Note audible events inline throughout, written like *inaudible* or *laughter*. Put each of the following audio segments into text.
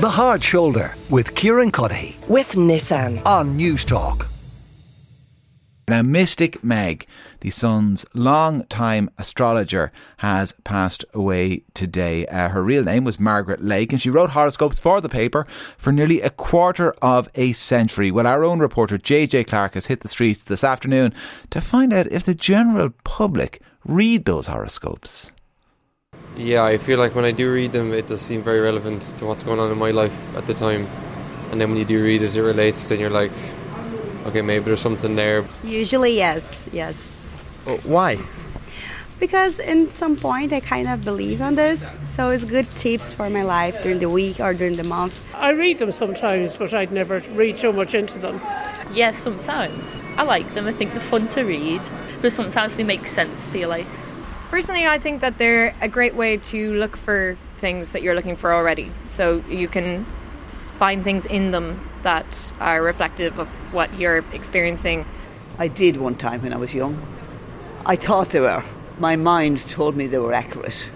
The Hard Shoulder with Kieran Cuddihy with Nissan. on News Talk. Now, Mystic Meg, the Sun's long-time astrologer, has passed away today. Uh, her real name was Margaret Lake, and she wrote horoscopes for the paper for nearly a quarter of a century. Well, our own reporter JJ Clark has hit the streets this afternoon to find out if the general public read those horoscopes. Yeah, I feel like when I do read them, it does seem very relevant to what's going on in my life at the time. And then when you do read it, it relates, then you're like, okay, maybe there's something there. Usually, yes, yes. Uh, why? Because in some point I kind of believe on this, so it's good tips for my life during the week or during the month. I read them sometimes, but I'd never read so much into them. Yes, sometimes. I like them. I think they're fun to read, but sometimes they make sense to your life. Personally, I think that they're a great way to look for things that you're looking for already. So you can find things in them that are reflective of what you're experiencing. I did one time when I was young. I thought they were. My mind told me they were accurate.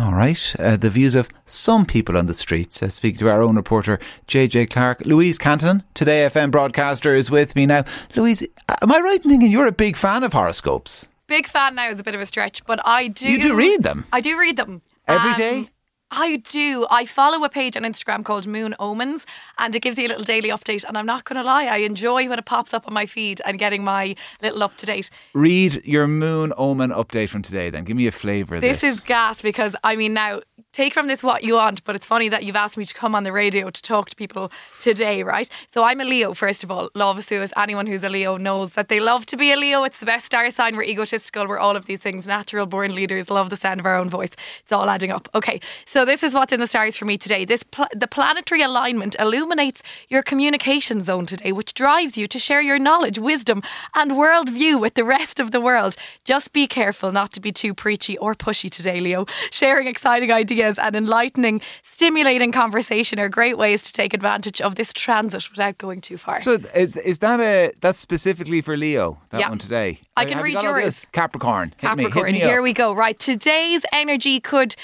All right, uh, the views of some people on the streets. I speak to our own reporter, JJ Clark. Louise Cantillon, Today FM broadcaster, is with me now. Louise, am I right in thinking you're a big fan of horoscopes? Big fan now is a bit of a stretch, but I do. You do read them? I do read them Every Um, day? I do. I follow a page on Instagram called Moon Omens, and it gives you a little daily update. And I'm not going to lie, I enjoy when it pops up on my feed and getting my little up to date. Read your moon omen update from today then. Give me a flavour of This this. is gas because I mean now take from this what you want, but it's funny that you've asked me to come on the radio to talk to people today, right? So I'm a Leo, first of all. Love Suez. Anyone who's a Leo knows that they love to be a Leo. It's the best star sign. We're egotistical. We're all of these things. Natural born leaders. Love the sound of our own voice. It's all adding up. Okay, so this is what's in the stars for me today. This pl- the planetary alignment illuminates your communication zone today, which drives you to share your knowledge, wisdom, and worldview with the rest of the world. Just be careful not to be too preachy or pushy today, Leo. Sharing exciting ideas and enlightening, stimulating conversation are great ways to take advantage of this transit without going too far. So is is that a that's specifically for Leo that Yeah. one today? I can you read all yours. Capricorn. Hit me, hit me Here up. we go. Right. Today's energy could.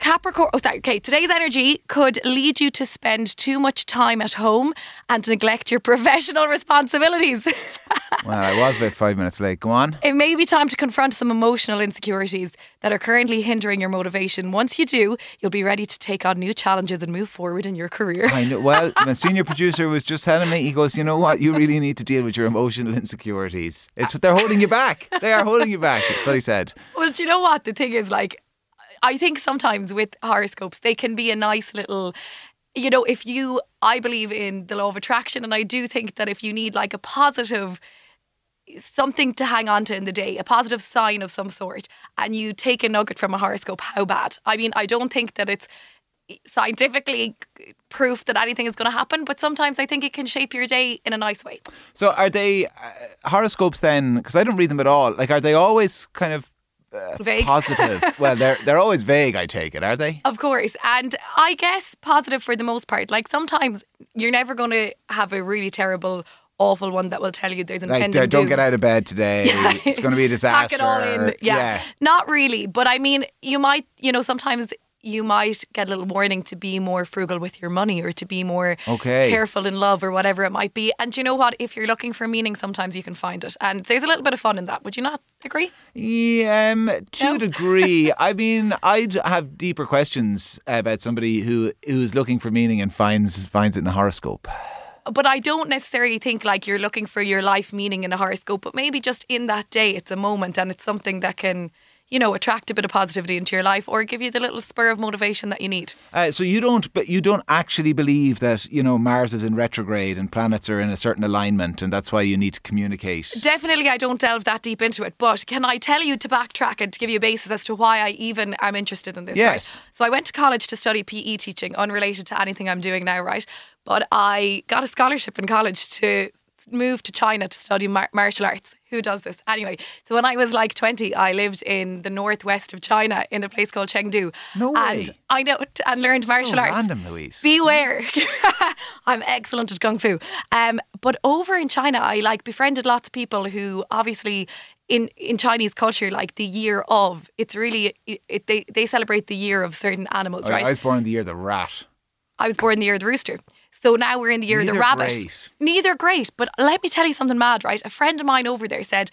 Capricorn, oh, sorry, okay. Today's energy could lead you to spend too much time at home and neglect your *laughs* professional responsibilities. *laughs* Well, I was about five minutes late. Go on. it may be time to confront some emotional insecurities that are currently hindering your motivation. Once you do, you'll be ready to take on new challenges and move forward in your career. I know. Well, *laughs* my senior producer was just telling me. He goes, "You know what? You really need to deal with your emotional insecurities. It's they're holding you back. They are holding you back." That's what he said. Well, do you know what? The thing is, like, I think sometimes with horoscopes, they can be a nice little. You know, if you, I believe in the law of attraction, and I do think that if you need like a positive something to hang on to in the day, a positive sign of some sort, and you take a nugget from a horoscope, how bad? I mean, I don't think that it's scientifically proof that anything is going to happen, but sometimes I think it can shape your day in a nice way. So, are they uh, horoscopes then? Because I don't read them at all. Like, are they always kind of Vague. positive? *laughs* well, they're they're always vague. I take it. Are they? Of course. And I guess positive for the most part. Like sometimes you're never going to have a really terrible, awful one that will tell you there's Like, impending uh, don't doom. get out of bed today. *laughs* It's going to be a disaster. Pack it all in. Yeah. Not really. But I mean, you might, you know, sometimes you might get a little warning to be more frugal with your money or to be more Okay. careful in love or whatever it might be. And do you know what? If you're looking for meaning, sometimes you can find it. And there's a little bit of fun in that. Would you not agree? Yeah, um, to a degree. *laughs* I mean, I'd have deeper questions about somebody who who's looking for meaning and finds finds it in a horoscope. But I don't necessarily think like you're looking for your life meaning in a horoscope, but maybe just in that day, it's a moment and it's something that can, you know, attract a bit of positivity into your life or give you the little spur of motivation that you need. Uh, so you don't, but you don't actually believe that you know Mars is in retrograde and planets are in a certain alignment, and that's why you need to communicate. Definitely, I don't delve that deep into it, but can I tell you to backtrack and to give you a basis as to why I even am interested in this? Yes. Right? So I went to college to study PE teaching, unrelated to anything I'm doing now, right? But I got a scholarship in college to move to China to study mar- martial arts. Who does this? Anyway, so when I was like 20, I lived in the northwest of China in a place called Chengdu. No way. And I know, and learned martial arts. random, Louise. Beware. *laughs* I'm excellent at kung fu. Um, but over in China, I like befriended lots of people who obviously in in Chinese culture, like the year of, it's really it, they they celebrate the year of certain animals, right? I was born in the year of the rat. I was born in the year of the rooster. So now we're in the year of the rabbit. great. Neither great. But let me tell you something mad, right? A friend of mine over there said,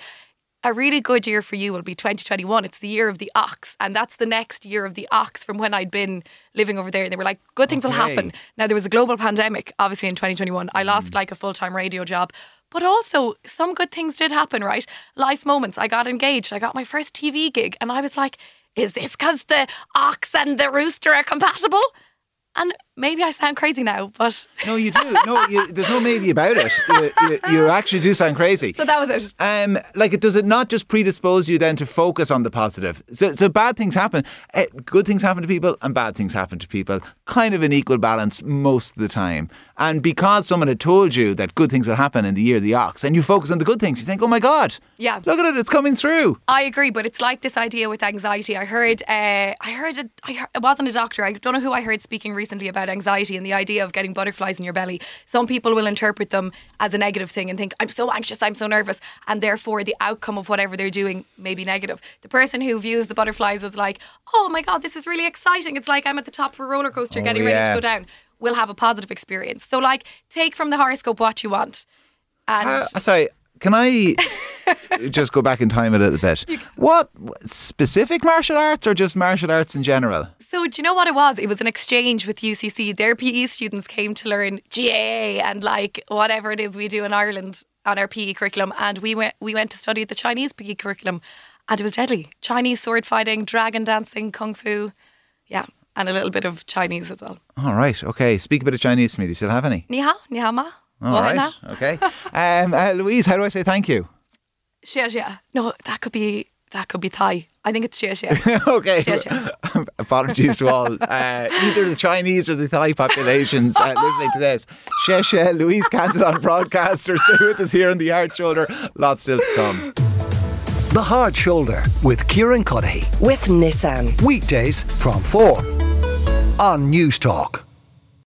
a really good year for you will be 2021. It's the year of the ox. And that's the next year of the ox from when I'd been living over there. And they were like, good things will happen. Now, there was a global pandemic, obviously, in 2021. I lost mm. like a full time radio job. But also, some good things did happen, right? Life moments. I got engaged. I got my first TV gig. And I was like, is this because the ox and the rooster are compatible? And maybe I sound crazy now, but No, you do. No, you, there's no maybe about it. You, you, you actually do sound crazy. so that was it. Um, like it does it not just predispose you then to focus on the positive? So, so bad things happen, eh, good things happen to people, and bad things happen to people, kind of in equal balance most of the time. And because someone had told you that good things will happen in the year of the ox, and you focus on the good things, you think, oh my god, Yeah. look at it, it's coming through. I agree, but it's like this idea with anxiety. I heard, uh, I heard, a, I heard, it wasn't a doctor. I don't know who I heard speaking recently about anxiety and the idea of getting butterflies in your belly. Some people will interpret them as a negative thing and think, I'm so anxious, I'm so nervous, and therefore the outcome of whatever they're doing may be negative. The person who views the butterflies as like, oh my god, this is really exciting. It's like I'm at the top of a roller coaster Oh, getting ready to go down. Will have a positive experience. So, like, take from the horoscope what you want. And Uh, sorry, can I *laughs* just go back in time a little bit? What specific martial arts or just martial arts in general? So do you know what it was? It was an exchange with UCC. Their PE students came to learn GAA and like whatever it is we do in Ireland on our PE curriculum, and we went we went to study the Chinese PE curriculum, and it was deadly. Chinese sword fighting, dragon dancing, kung fu, yeah, and a little bit of Chinese as well. All right, okay. Speak a bit of Chinese to me. Do you still have any? Ni hao, ni hao ma. All right, okay. *laughs* Um, uh, Louise, how do I say thank you? Xia xia. No, that could be that could be Thai. I think it's xia xia. *laughs* okay. Xia xia. *laughs* Apologies to all, uh, either the Chinese or the Thai populations uh, listening to this. Xie xie, Louise Cantillon, broadcaster. Stay with us here on the Hard Shoulder. Lots still to come. The Hard Shoulder with Kieran Cuddihy. With Nissan. Weekdays from 4 on News Talk.